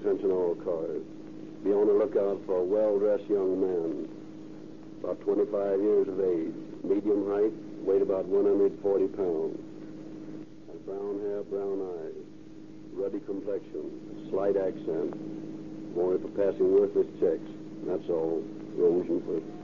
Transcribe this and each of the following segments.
attention all cars. Be on the lookout for a well-dressed young man, about 25 years of age, medium height, weight about 140 pounds. Brown hair, brown eyes, ruddy complexion, slight accent. Wanted for passing worthless checks. That's all. Rose and.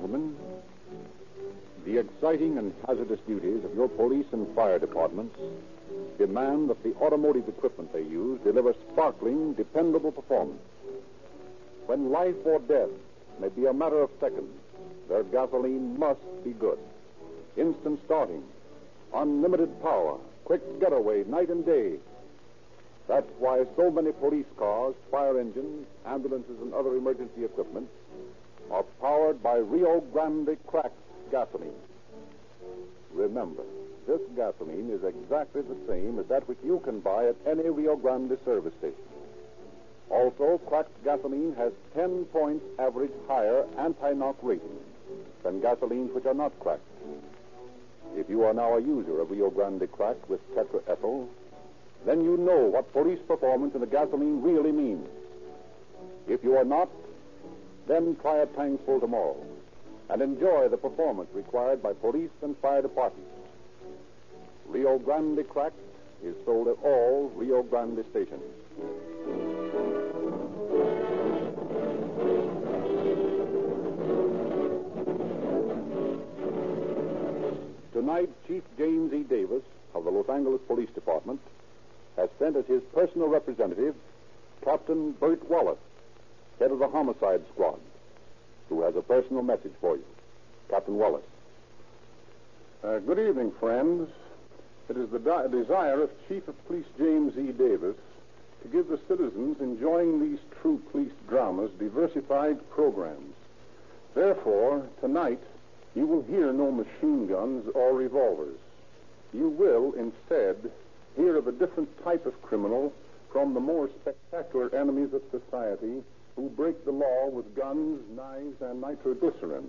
Gentlemen. The exciting and hazardous duties of your police and fire departments demand that the automotive equipment they use deliver sparkling, dependable performance. When life or death may be a matter of seconds, their gasoline must be good. Instant starting, unlimited power, quick getaway night and day. That's why so many police cars, fire engines, ambulances, and other emergency equipment are powered by Rio Grande cracked gasoline. Remember, this gasoline is exactly the same as that which you can buy at any Rio Grande service station. Also, cracked gasoline has 10 points average higher anti-knock rating than gasolines which are not cracked. If you are now a user of Rio Grande cracked with tetraethyl, then you know what police performance in the gasoline really means. If you are not, then try a tankful tomorrow and enjoy the performance required by police and fire departments. Rio Grande Cracked is sold at all Rio Grande stations. Tonight, Chief James E. Davis of the Los Angeles Police Department has sent as his personal representative Captain Bert Wallace, head of the homicide squad, who has a personal message for you. Captain Wallace. Uh, good evening, friends. It is the desire of Chief of Police James E. Davis to give the citizens enjoying these true police dramas diversified programs. Therefore, tonight, you will hear no machine guns or revolvers. You will, instead, hear of a different type of criminal from the more spectacular enemies of society who break the law with guns, knives, and nitroglycerin.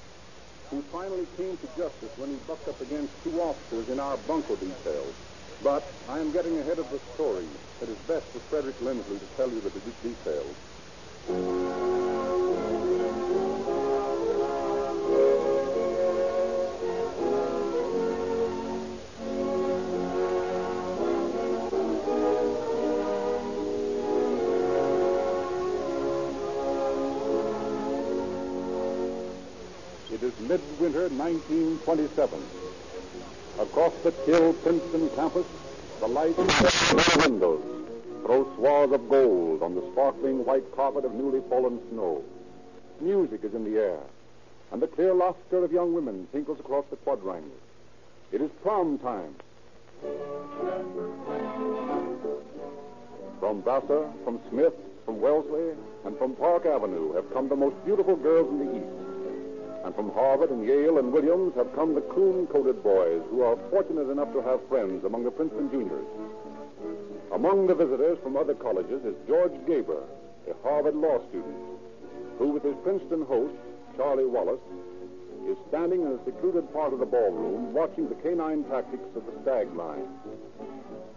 who finally came to justice when he bucked up against two officers in our bunco details. But I am getting ahead of the story. It is best for Frederick Lindsley to tell you the de- details. 1927. Across the chill Princeton campus, the lights of the windows throw swaths of gold on the sparkling white carpet of newly fallen snow. Music is in the air, and the clear laughter of young women tinkles across the quadrangle. It is prom time. From Vassar, from Smith, from Wellesley, and from Park Avenue have come the most beautiful girls in the East. And from Harvard and Yale and Williams have come the coon-coated boys who are fortunate enough to have friends among the Princeton juniors. Among the visitors from other colleges is George Gaber, a Harvard law student, who with his Princeton host, Charlie Wallace, is standing in a secluded part of the ballroom watching the canine tactics of the stag line.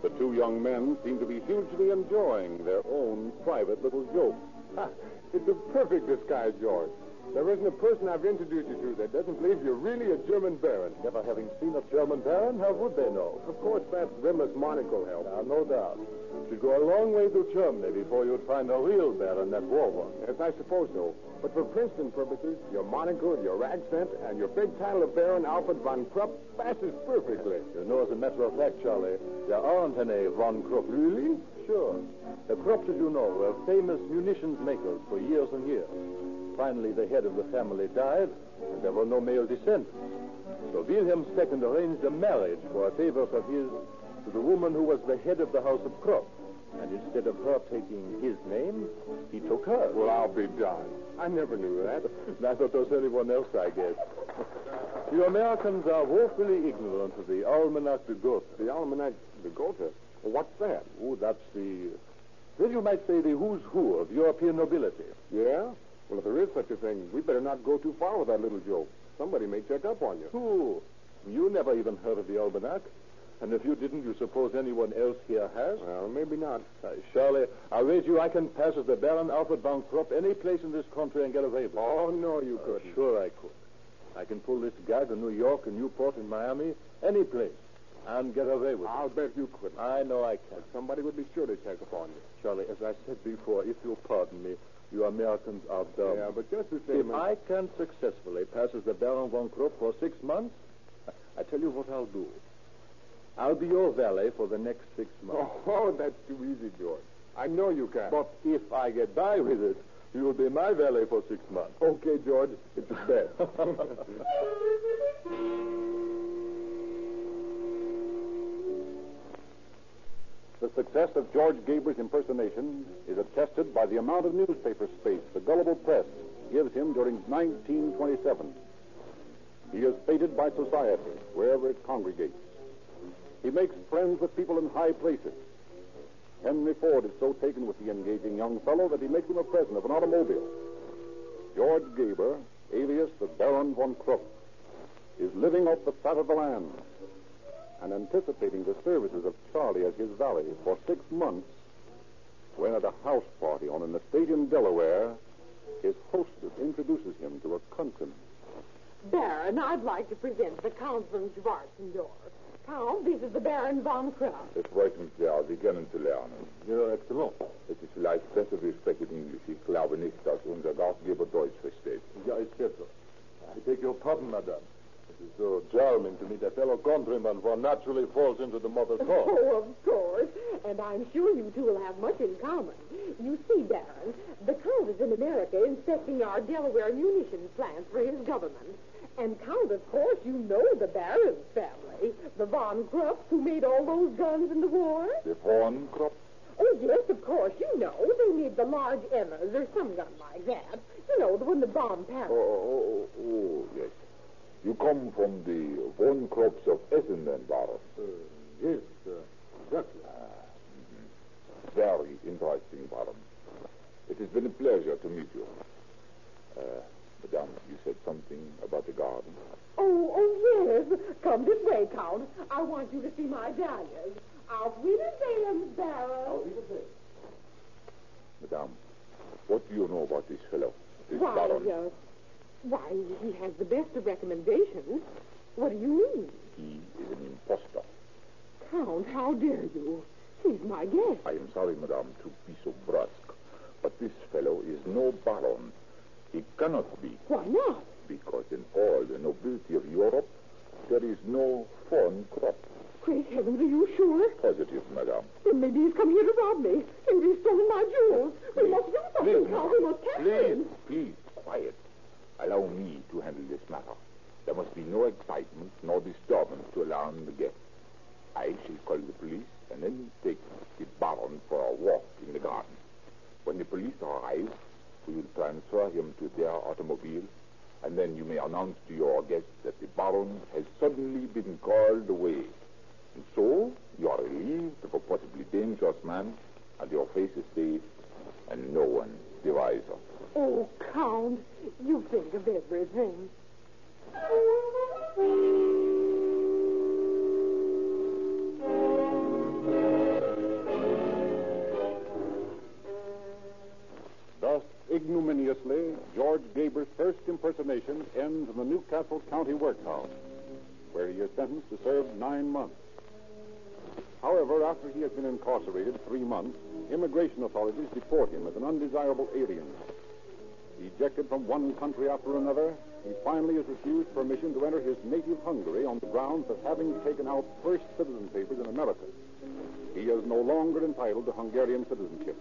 The two young men seem to be hugely enjoying their own private little joke. it's a perfect disguise, George. There isn't a person I've introduced you to that doesn't believe you're really a German baron. Never having seen a German baron, how would they know? Of course, that rimless monocle helps. Now, no doubt. You'd go a long way to Germany before you'd find a real baron that wore one. Yes, I suppose so. But for Princeton purposes, your monocle, your accent, and your big title of Baron Alfred von Krupp passes perfectly. You know, as a matter of fact, Charlie, there aren't any von Krupp. Really? Sure. The Krupps, as you know, were famous munitions makers for years and years. Finally, the head of the family died, and there were no male descendants. So Wilhelm II arranged a marriage for a favor of his to the woman who was the head of the House of Krupp. And instead of her taking his name, he took hers. Well, I'll be darned. I never knew that. Neither does anyone else, I guess. you Americans are woefully ignorant of the Almanac de Gotha. The Almanac de Gotha? What's that? Oh, that's the, well, you might say the who's who of European nobility. Yeah? Well, if there is such a thing, we better not go too far with that little joke. Somebody may check up on you. Who? You never even heard of the Almanac. And if you didn't, you suppose anyone else here has? Well, maybe not. Uh, Shirley, I'll wager you I can pass as the Baron Alfred von Krupp any place in this country and get away with it. Oh, no, you couldn't. Uh, sure I could. I can pull this guy to New York and Newport and Miami, any place, and get away with it. I'll bet you couldn't. I know I can. Somebody would be sure to check upon you. Charlie, as I said before, if you'll pardon me, you Americans are dumb. yeah, but just the If same... I can successfully pass as the Baron von Krupp for six months, I- tell you what I'll do. I'll be your valet for the next six months. Oh, oh, that's too easy, George. I know you can. But if I get by with it, you'll be my valet for six months. Okay, George, it's a bet. The success of George Gaber's impersonation is attested by the amount of newspaper space the gullible press gives him during 1927. He is feted by society wherever it congregates. He makes friends with people in high places. Henry Ford is so taken with the engaging young fellow that he makes him a present of an automobile. George Gaber, alias the Baron von Krupp, is living off the fat of the land and anticipating the services of Charlie as his valet for six months, when at a house party on an estate in Delaware, his hostess introduces him to a countryman. Baron, I'd like to present the Count von Schwarzendorf. Count, this is the Baron von Krupp. Es freut mich sehr, Sie kennenzulernen. Ja, exzellent. Es ist vielleicht besser, wir sprechen Englisch. Ich glaube nicht, dass unser Gastgeber Deutsch versteht. Ja, it's better. I take your pardon, madame. Is so charming to meet a fellow countryman one naturally falls into the mother's cause. Oh, of course. And I'm sure you two will have much in common. You see, Baron, the Count is in America inspecting our Delaware munitions plants for his government. And Count, of course, you know the Baron's family, the Von Krupps who made all those guns in the war. The Von Krupp? Oh, yes, of course, you know. They made the large Emmas or some gun like that. You know, the one that bomb Paris. Oh, oh, oh, oh, yes. You come from the Von Krupps of Essen, then, Baron. Yes, uh, exactly. Very interesting, Baron. It has been a pleasure to meet you. Uh, Madame, you said something about the garden. Oh, oh, yes. Come this way, Count. I want you to see my dahlias. Auf Wiedersehen, Baron. Madame, what do you know about this fellow, this Why, Baron? uh, why, he has the best of recommendations. What do you mean? He is an impostor. Count, how dare you? He's my guest. I am sorry, Madame, to be so brusque, but this fellow is no baron. He cannot be, Why not? because in all the nobility of Europe, there is no von Krupp. Great heavens, are you sure? Positive, Madame. Then maybe he's come here to rob me. Maybe he's stolen my jewels. We must do something, Count. We must catch Please, him. please, quiet. Allow me to handle this matter. There must be no excitement nor disturbance to alarm the guests. I shall call the police and then take the baron for a walk in the garden. When the police arrive, we will transfer him to their automobile, and then you may announce to your guests that the baron has suddenly been called away. And so you are relieved of a possibly dangerous man, and your face is safe, and no one the wiser. Oh, Count, you think of everything. Thus, ignominiously, George Gaber's first impersonation ends in the New Castle County Workhouse, where he is sentenced to serve nine months. However, after he has been incarcerated three months, immigration authorities deport him as an undesirable alien Ejected from one country after another, he finally is refused permission to enter his native Hungary on the grounds of having taken out first citizen papers in America. He is no longer entitled to Hungarian citizenship.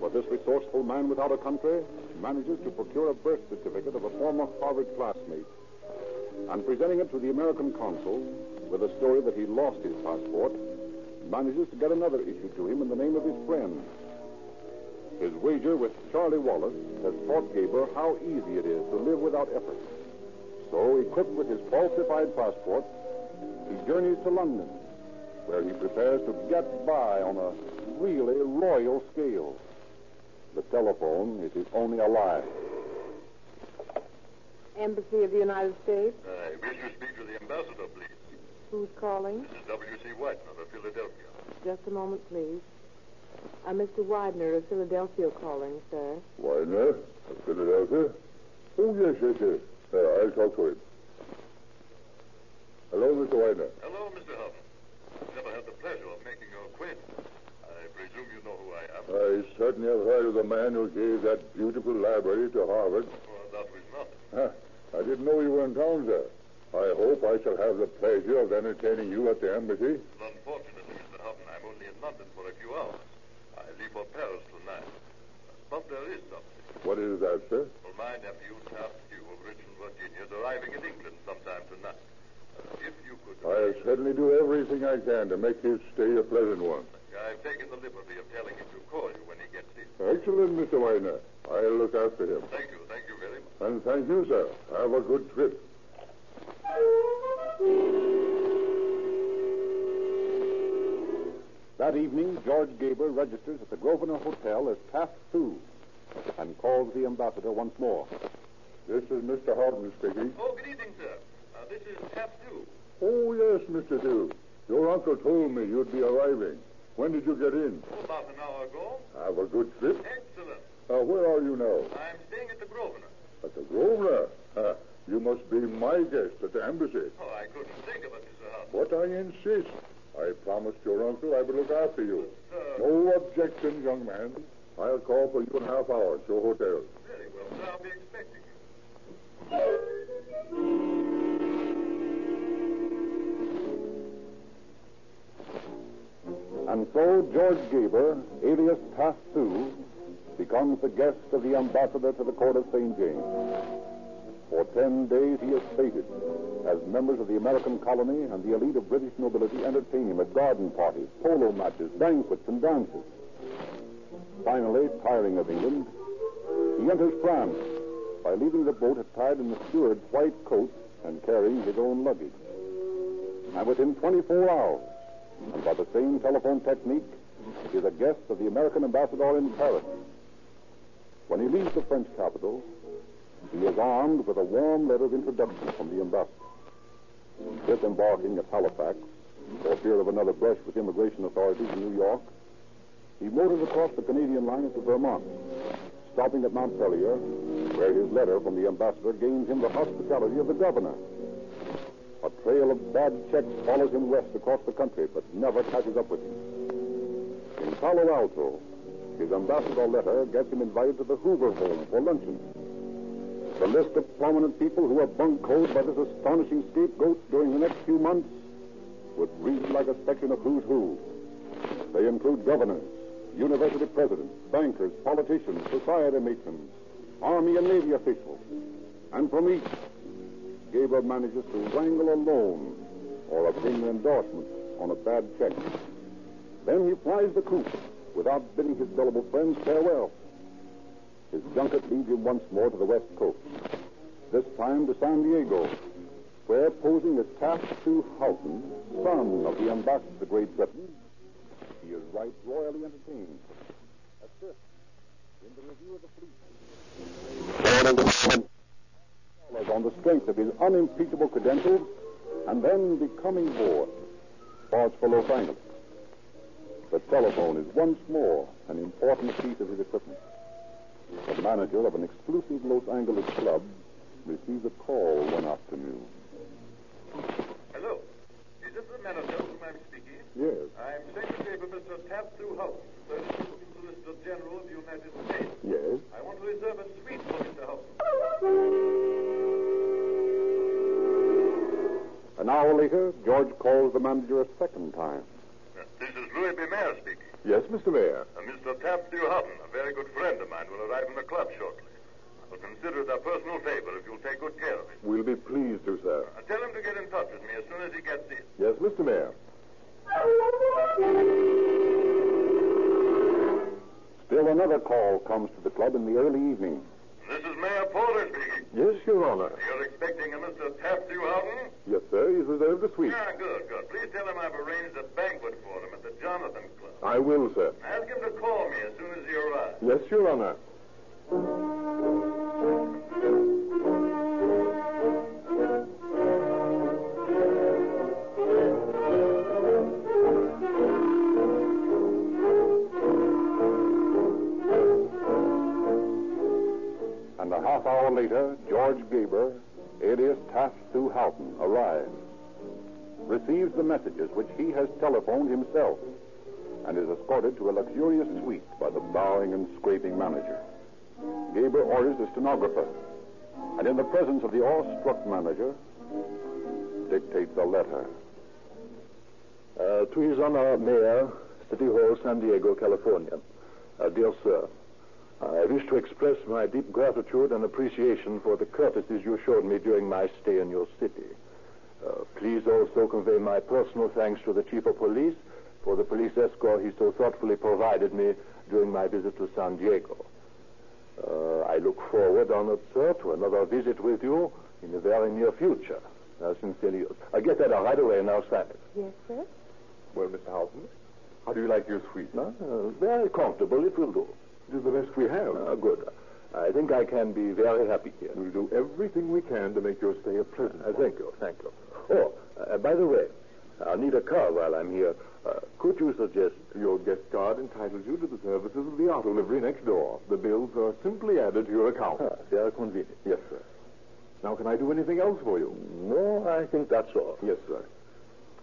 But this resourceful man without a country manages to procure a birth certificate of a former Harvard classmate. And presenting it to the American consul with a story that he lost his passport, manages to get another issued to him in the name of his friend. His wager with Charlie Wallace has taught Gaber how easy it is to live without effort. So, equipped with his falsified passport, he journeys to London, where he prepares to get by on a really royal scale. The telephone is his only ally. Embassy of the United States. I wish to speak to the ambassador, please. Who's calling? This is W.C. Widener of Philadelphia. Just a moment, please. Uh, Mr. Widener of Philadelphia calling, sir. Widener of Philadelphia? Oh, yes, yes, yes. Uh, I'll talk to him. Hello, Mr. Widener. Hello, Mr. Huffman. Never had the pleasure of making your acquaintance. I presume you know who I am. I certainly have heard of the man who gave that beautiful library to Harvard. Well, that was nothing. Huh. I didn't know you were in town, sir. I hope I shall have the pleasure of entertaining you at the embassy. Unfortunately, Mr. Huffman, I'm only in London for a few hours. For Paris tonight. But there is something. What is that, sir? Well, my nephew, Hugh of Richmond, Virginia, is arriving in England sometime tonight. Uh, if you could... I'll certainly do everything I can to make his stay a pleasant one. I've taken the liberty of telling him to call you when he gets in. Excellent, Mr. Widener. I'll look after him. Thank you. Thank you very much. And thank you, sir. Have a good trip. That evening, George Gaber registers at the Grosvenor Hotel as Taft two and calls the ambassador once more. This is Mr. Houghton speaking. Oh, good evening, sir. Uh, this is Taft Hugh. Oh, yes, Mr. Dew. Your uncle told me you'd be arriving. When did you get in? Oh, about an hour ago. Have a good trip. Excellent. Uh, where are you now? I'm staying at the Grosvenor. At the Grosvenor. Uh, you must be my guest at the embassy. Oh, I couldn't think of it, Mr. Huff. But I insist. I promised your uncle I would look after you. No objections, young man. I'll call for you in half hour at your hotel. Very well, sir. I'll be expecting you. And so George Gaber, alias Sioux, becomes the guest of the ambassador to the court of St. James. For ten days he is feted as members of the American colony and the elite of British nobility entertain him at garden parties, polo matches, banquets, and dances. Finally, tiring of England, he enters France by leaving the boat attired in the steward's white coat and carrying his own luggage. And within 24 hours, and by the same telephone technique, he is a guest of the American ambassador in Paris. When he leaves the French capital, he is armed with a warm letter of introduction from the ambassador. Disembarking at Halifax, for fear of another brush with immigration authorities in New York, he motors across the Canadian line into Vermont, stopping at Montpelier, where his letter from the ambassador gains him the hospitality of the governor. A trail of bad checks follows him west across the country, but never catches up with him. In Palo Alto, his ambassador letter gets him invited to the Hoover home for luncheon. The list of prominent people who are buncoed by this astonishing scapegoat during the next few months would read like a section of who's who. They include governors, university presidents, bankers, politicians, society matrons, army and navy officials. And from each, Gaber manages to wrangle a loan or obtain an endorsement on a bad check. Then he flies the coop without bidding his gullible friends farewell. His junket leads him once more to the west coast, this time to San Diego, where, posing as Taft Sioux Houghton, son of the ambassador to Great Britain, he is right royally entertained. This, in the review of the fleet, on the strength of his unimpeachable credentials, and then becoming bored, starts for Los Angeles. The telephone is once more an important piece of his equipment. The manager of an exclusive Los Angeles club receives a call one afternoon. Hello. Is this the manager whom I'm speaking? Yes. I'm Secretary for Mr. Houghton, Third Assistant Solicitor General of the United States. Yes. I want to reserve a suite for Mr. An hour later, George calls the manager a second time. Alias Tattoo Houghton, arrives, receives the messages which he has telephoned himself, and is escorted to a luxurious suite by the bowing and scraping manager. Gaber orders the stenographer, and in the presence of the awestruck manager, dictates a letter. Uh, to His Honor, Mayor, City Hall, San Diego, California. Uh, dear Sir, I wish to express my deep gratitude and appreciation for the courtesies you showed me during my stay in your city. Uh, please also convey my personal thanks to the Chief of Police for the police escort he so thoughtfully provided me during my visit to San Diego. Uh, I look forward, honored sir, to another visit with you in the very near future. Uh, sincerely yours. I'll get that right away now, sign it. Yes, sir? Well, Mr. Houghton, how do you like your suite? Uh, very comfortable, it will do. It is the best we have. Uh, good. I think I can be very happy here. We'll do everything we can to make your stay a pleasant Uh, one. thank you, thank you. Oh, uh, by the way, I'll need a car while I'm here. Uh, could you suggest... Your guest card entitles you to the services of the auto livery next door. The bills are simply added to your account. Ah, very convenient. Yes, sir. Now, can I do anything else for you? No, I think that's all. Yes, sir.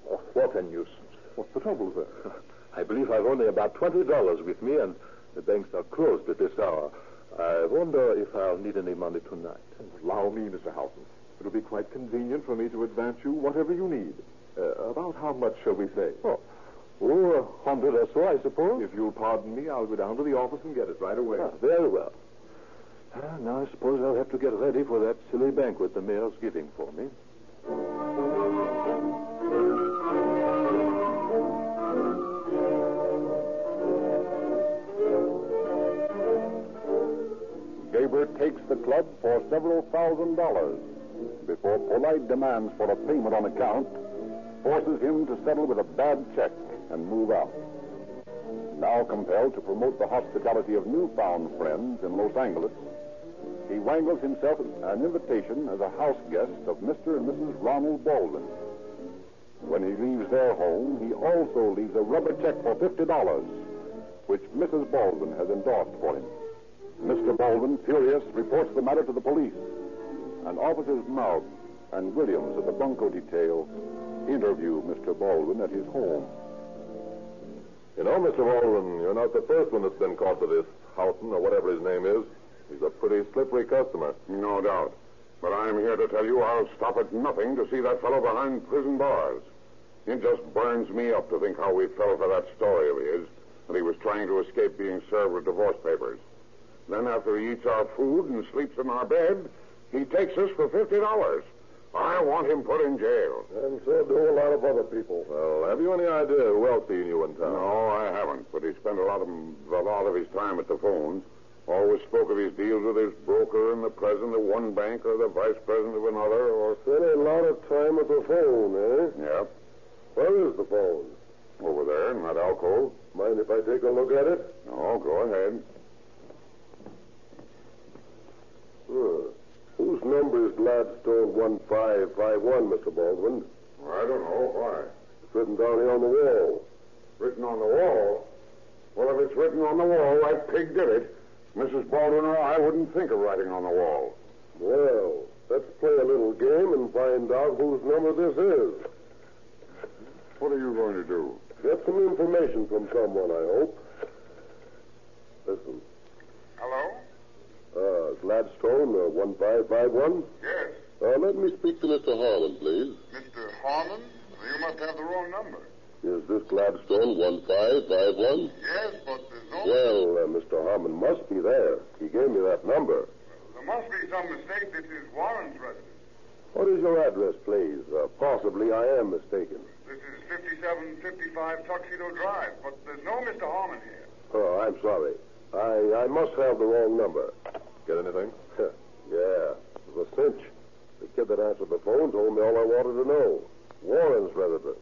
Oh, what a nuisance. What's the trouble, sir? I believe I've only about $20 with me, and the banks are closed at this hour. I wonder if I'll need any money tonight. Allow me, Mr. Houghton. It'll be quite convenient for me to advance you whatever you need. Uh, about how much shall we say? Oh, oh, a hundred or so, I suppose. If you'll pardon me, I'll go down to the office and get it right away. Ah, very well. Ah, now I suppose I'll have to get ready for that silly banquet the mayor's giving for me. The club for several thousand dollars before polite demands for a payment on account forces him to settle with a bad check and move out. Now compelled to promote the hospitality of newfound friends in Los Angeles, he wangles himself an invitation as a house guest of Mr. and Mrs. Ronald Baldwin. When he leaves their home, he also leaves a rubber check for $50, which Mrs. Baldwin has endorsed for him. Mr. Baldwin, furious, reports the matter to the police. And officers Mouth and Williams of the Bunko detail interview Mr. Baldwin at his home. You know, Mr. Baldwin, you're not the first one that's been caught for this. Houghton, or whatever his name is. He's a pretty slippery customer. No doubt. But I'm here to tell you I'll stop at nothing to see that fellow behind prison bars. It just burns me up to think how we fell for that story of his, that he was trying to escape being served with divorce papers. Then after he eats our food and sleeps in our bed, he takes us for fifty dollars. I want him put in jail. And so do a lot of other people. Well, have you any idea who else he knew in town? No, I haven't. But he spent a lot of a lot of his time at the phones. Always spoke of his deals with his broker and the president of one bank or the vice president of another, or Spent a lot of time at the phone, eh? yeah, Where is the phone? over there in that alcove. Mind if I take a look at it? No, go ahead. Huh. Whose number is Gladstone 1551, Mr. Baldwin? I don't know why. It's written down here on the wall. Written on the wall. Well, if it's written on the wall, that pig did it. Mrs. Baldwin or I wouldn't think of writing on the wall. Well, let's play a little game and find out whose number this is. What are you going to do? Get some information from someone, I hope. Listen. Hello? Uh, Gladstone, uh, 1551. Yes. Uh, let me speak to Mr. Harlan, please. Mr. Harmon? You must have the wrong number. Is this Gladstone 1551? Yes, but there's no... Well, uh, Mr. Harmon must be there. He gave me that number. There must be some mistake. This is Warren's residence. What is your address, please? Uh, possibly I am mistaken. This is 5755 Tuxedo Drive, but there's no Mr. Harmon here. Oh, I'm sorry. I, I must have the wrong number. Get anything? yeah, it was a cinch. The kid that answered the phone told me all I wanted to know. Warren's residence.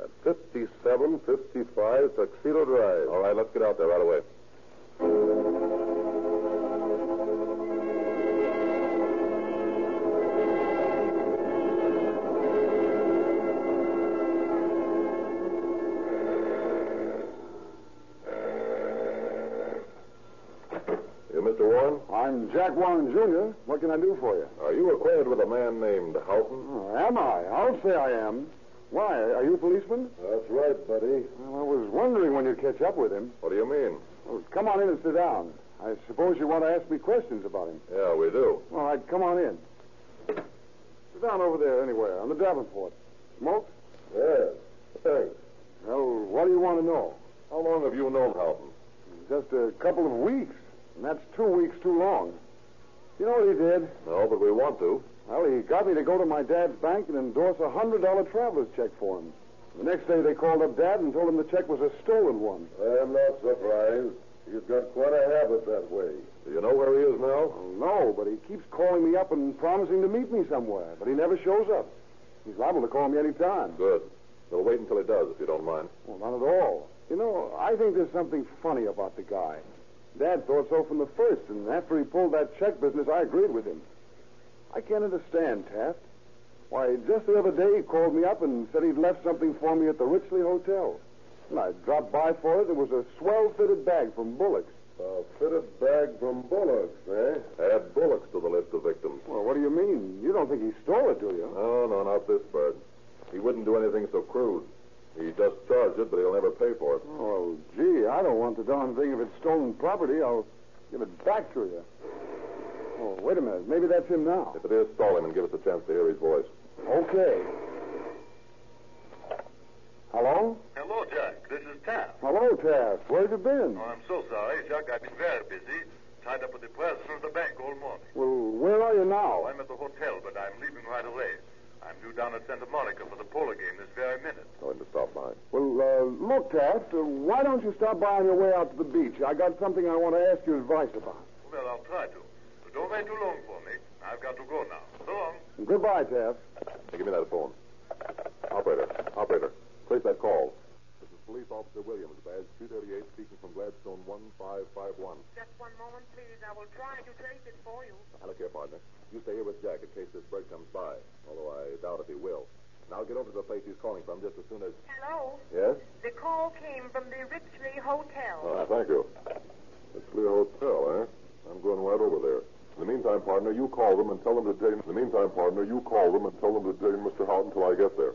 At 5755 Tuxedo Drive. All right, let's get out there right away. Jack Warren, Jr. What can I do for you? Are you acquainted with a man named Houghton? Oh, am I? I'll say I am. Why? Are you a policeman? That's right, buddy. Well, I was wondering when you'd catch up with him. What do you mean? Well, come on in and sit down. I suppose you want to ask me questions about him. Yeah, we do. All right, come on in. Sit down over there anywhere, on the Davenport. Smoke? Yes. thanks. Well, what do you want to know? How long have you known Houghton? Just a couple of weeks. And that's two weeks too long. You know what he did? No, but we want to. Well, he got me to go to my dad's bank and endorse a hundred dollar traveler's check for him. The next day they called up Dad and told him the check was a stolen one. I'm not surprised. He's got quite a habit that way. Do you know where he is now? No, but he keeps calling me up and promising to meet me somewhere, but he never shows up. He's liable to call me any time. Good. We'll wait until he does, if you don't mind. Well, not at all. You know, I think there's something funny about the guy. Dad thought so from the first, and after he pulled that check business, I agreed with him. I can't understand, Taft. Why, just the other day he called me up and said he'd left something for me at the Richley Hotel. And I dropped by for it. It was a swell-fitted bag from Bullock's. A fitted bag from Bullock's, eh? Add Bullock's to the list of victims. Well, what do you mean? You don't think he stole it, do you? No, no, not this bird. He wouldn't do anything so crude. He just charged it, but he'll never pay for it. Oh, gee, I don't want the darn thing. If it's stolen property, I'll give it back to you. Oh, wait a minute. Maybe that's him now. If it is, call him and give us a chance to hear his voice. Okay. Hello? Hello, Jack. This is Taft. Hello, Taft. Where have you been? Oh, I'm so sorry, Jack. I've been very busy. Tied up with the president of the bank all morning. Well, where are you now? I'm at the hotel, but I'm leaving right away. I'm due down at Santa Monica for the polo game this very minute. Going to stop by. Well, uh, look, Taft, uh, why don't you stop by on your way out to the beach? I got something I want to ask you advice about. Well, I'll try to. But don't wait too long for me. I've got to go now. So long. Goodbye, Taft. Hey, give me that phone. Operator, operator, place that call. Police Officer Williams, badge 238, speaking from Gladstone 1551. Just one moment, please. I will try to trace it for you. Now, look here, partner. You stay here with Jack in case this bird comes by, although I doubt if he will. I'll get over to the place he's calling from just as soon as... Hello. Yes? The call came from the Richley Hotel. Ah, thank you. Clear Hotel, eh? I'm going right over there. In the meantime, partner, you call them and tell them to detain... In the meantime, partner, you call them and tell them to detain Mr. Houghton until I get there.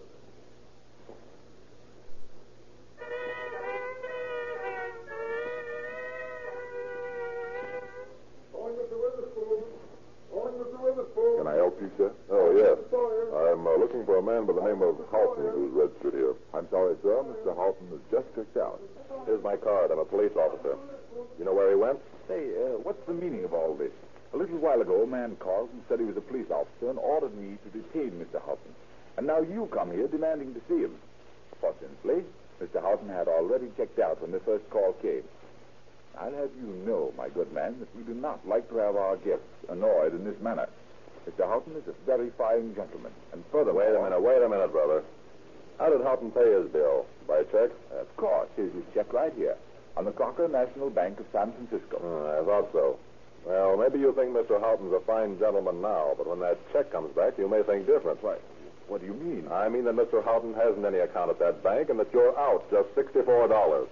on the Crocker National Bank of San Francisco. Hmm, I thought so. Well, maybe you think Mr. Houghton's a fine gentleman now, but when that check comes back, you may think different. Why, what do you mean? I mean that Mr. Houghton hasn't any account at that bank and that you're out just $64.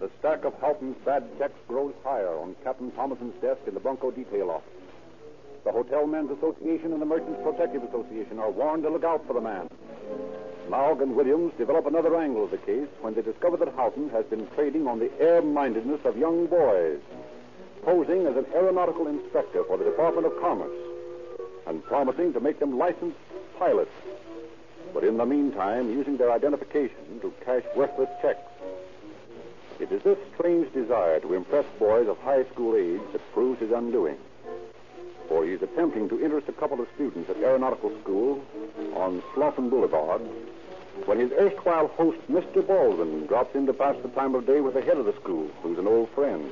The stack of Houghton's bad checks grows higher on Captain Thomason's desk in the Bunko detail office. The Hotel Men's Association and the Merchants Protective Association are warned to look out for the man. Maug and Williams develop another angle of the case when they discover that Houghton has been trading on the air-mindedness of young boys, posing as an aeronautical inspector for the Department of Commerce and promising to make them licensed pilots, but in the meantime using their identification to cash worthless checks. It is this strange desire to impress boys of high school age that proves his undoing. For he is attempting to interest a couple of students at aeronautical school on Slauson Boulevard when his erstwhile host, Mr. Baldwin, drops in to pass the time of day with the head of the school, who's an old friend.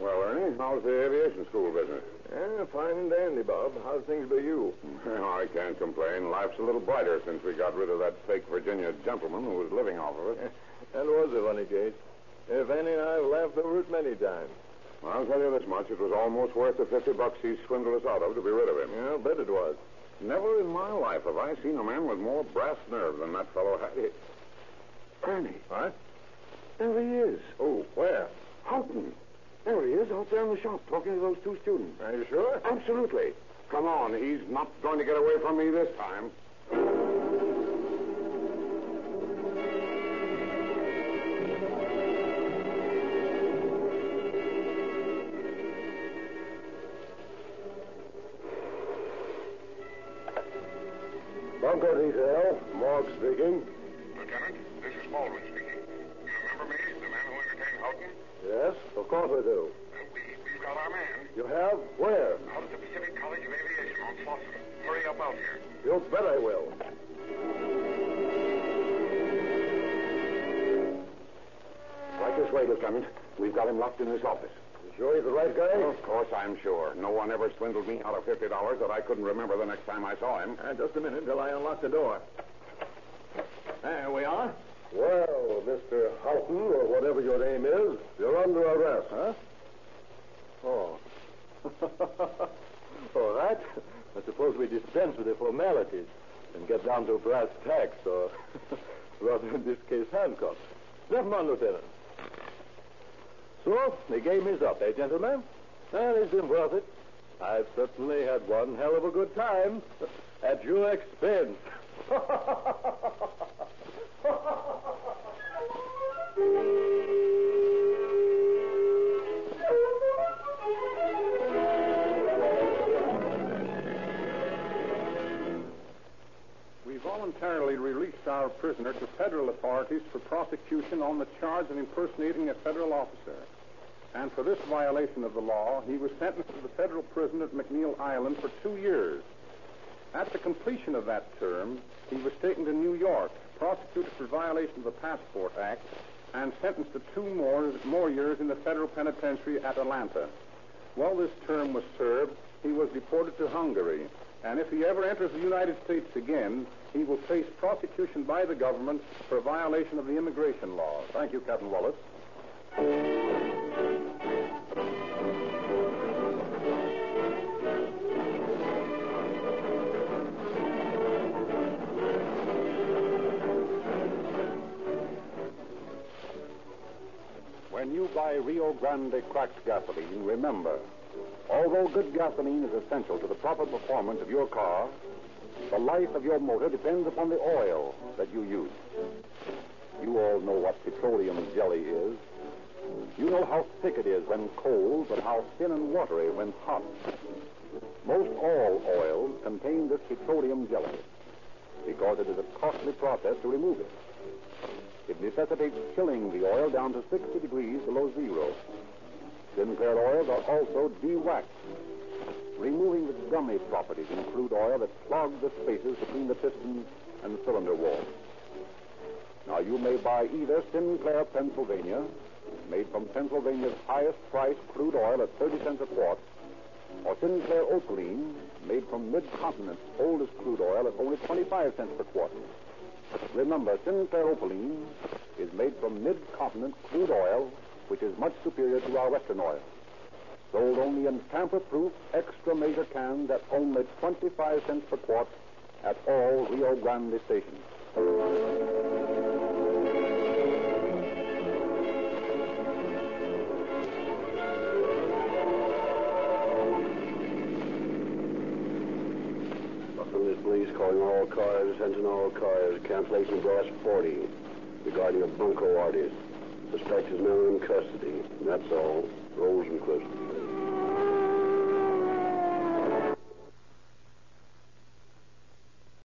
Well, Ernie, how's the aviation school business? Yeah, fine and dandy, Bob. How's things by you? Well, I can't complain. Life's a little brighter since we got rid of that fake Virginia gentleman who was living off of it. That was a funny case. If Annie and I have laughed over it many times. Well, I'll tell you this much. It was almost worth the 50 bucks he swindled us out of to be rid of him. Yeah, I'll bet it was. Never in my life have I seen a man with more brass nerve than that fellow had. Ernie. What? There he is. Oh, where? Houghton. There he is, out there in the shop, talking to those two students. Are you sure? Absolutely. Come on, he's not going to get away from me this time. Bunko detail. Morgue speaking. Lieutenant, this is Baldwin speaking. You remember me, the man who entertained Houghton? Yes, of course I do. Uh, we, we've got our man You have? Where? out at the Pacific College of Aviation on Slauson. Hurry up out here. You bet I will. Right this way, Lieutenant. We've got him locked in his office. You sure he's the right guy? Of course, I'm sure. No one ever swindled me out of $50 that I couldn't remember the next time I saw him. Uh, just a minute till I unlock the door. There we are. Well, Mr. Houghton, or whatever your name is, you're under arrest. Huh? Oh. All right. I suppose we dispense with the formalities and get down to brass tacks, or rather in this case, handcuffs. Step on, Lieutenant. The game is up, eh, gentlemen? It's been worth it. I've certainly had one hell of a good time at your expense. We voluntarily released our prisoner to federal authorities for prosecution on the charge of impersonating a federal officer. And for this violation of the law, he was sentenced to the federal prison at McNeil Island for two years. At the completion of that term, he was taken to New York, prosecuted for violation of the Passport Act, and sentenced to two more, more years in the federal penitentiary at Atlanta. While this term was served, he was deported to Hungary, and if he ever enters the United States again, he will face prosecution by the government for violation of the immigration laws. Thank you, Captain Wallace. When you buy Rio Grande cracked gasoline, remember, although good gasoline is essential to the proper performance of your car, the life of your motor depends upon the oil that you use. You all know what petroleum jelly is. You know how thick it is when cold, but how thin and watery when hot. Most all oils contain this petroleum jelly because it is a costly process to remove it. It necessitates chilling the oil down to 60 degrees below zero. Sinclair oils are also de-waxed, removing the gummy properties in crude oil that clog the spaces between the pistons and cylinder walls. Now, you may buy either Sinclair Pennsylvania, made from Pennsylvania's highest price crude oil at 30 cents a quart, or Sinclair Opaline, made from Mid-Continent's oldest crude oil at only 25 cents per quart. Remember, Sinclair Opaline is made from Mid-Continent crude oil, which is much superior to our Western oil. Sold only in tamper-proof extra major cans at only 25 cents per quart at all Rio Grande stations. Attention all cars, cancellation brass 40 regarding a bunco artist. Suspect is now in custody. That's all. Rosenquist.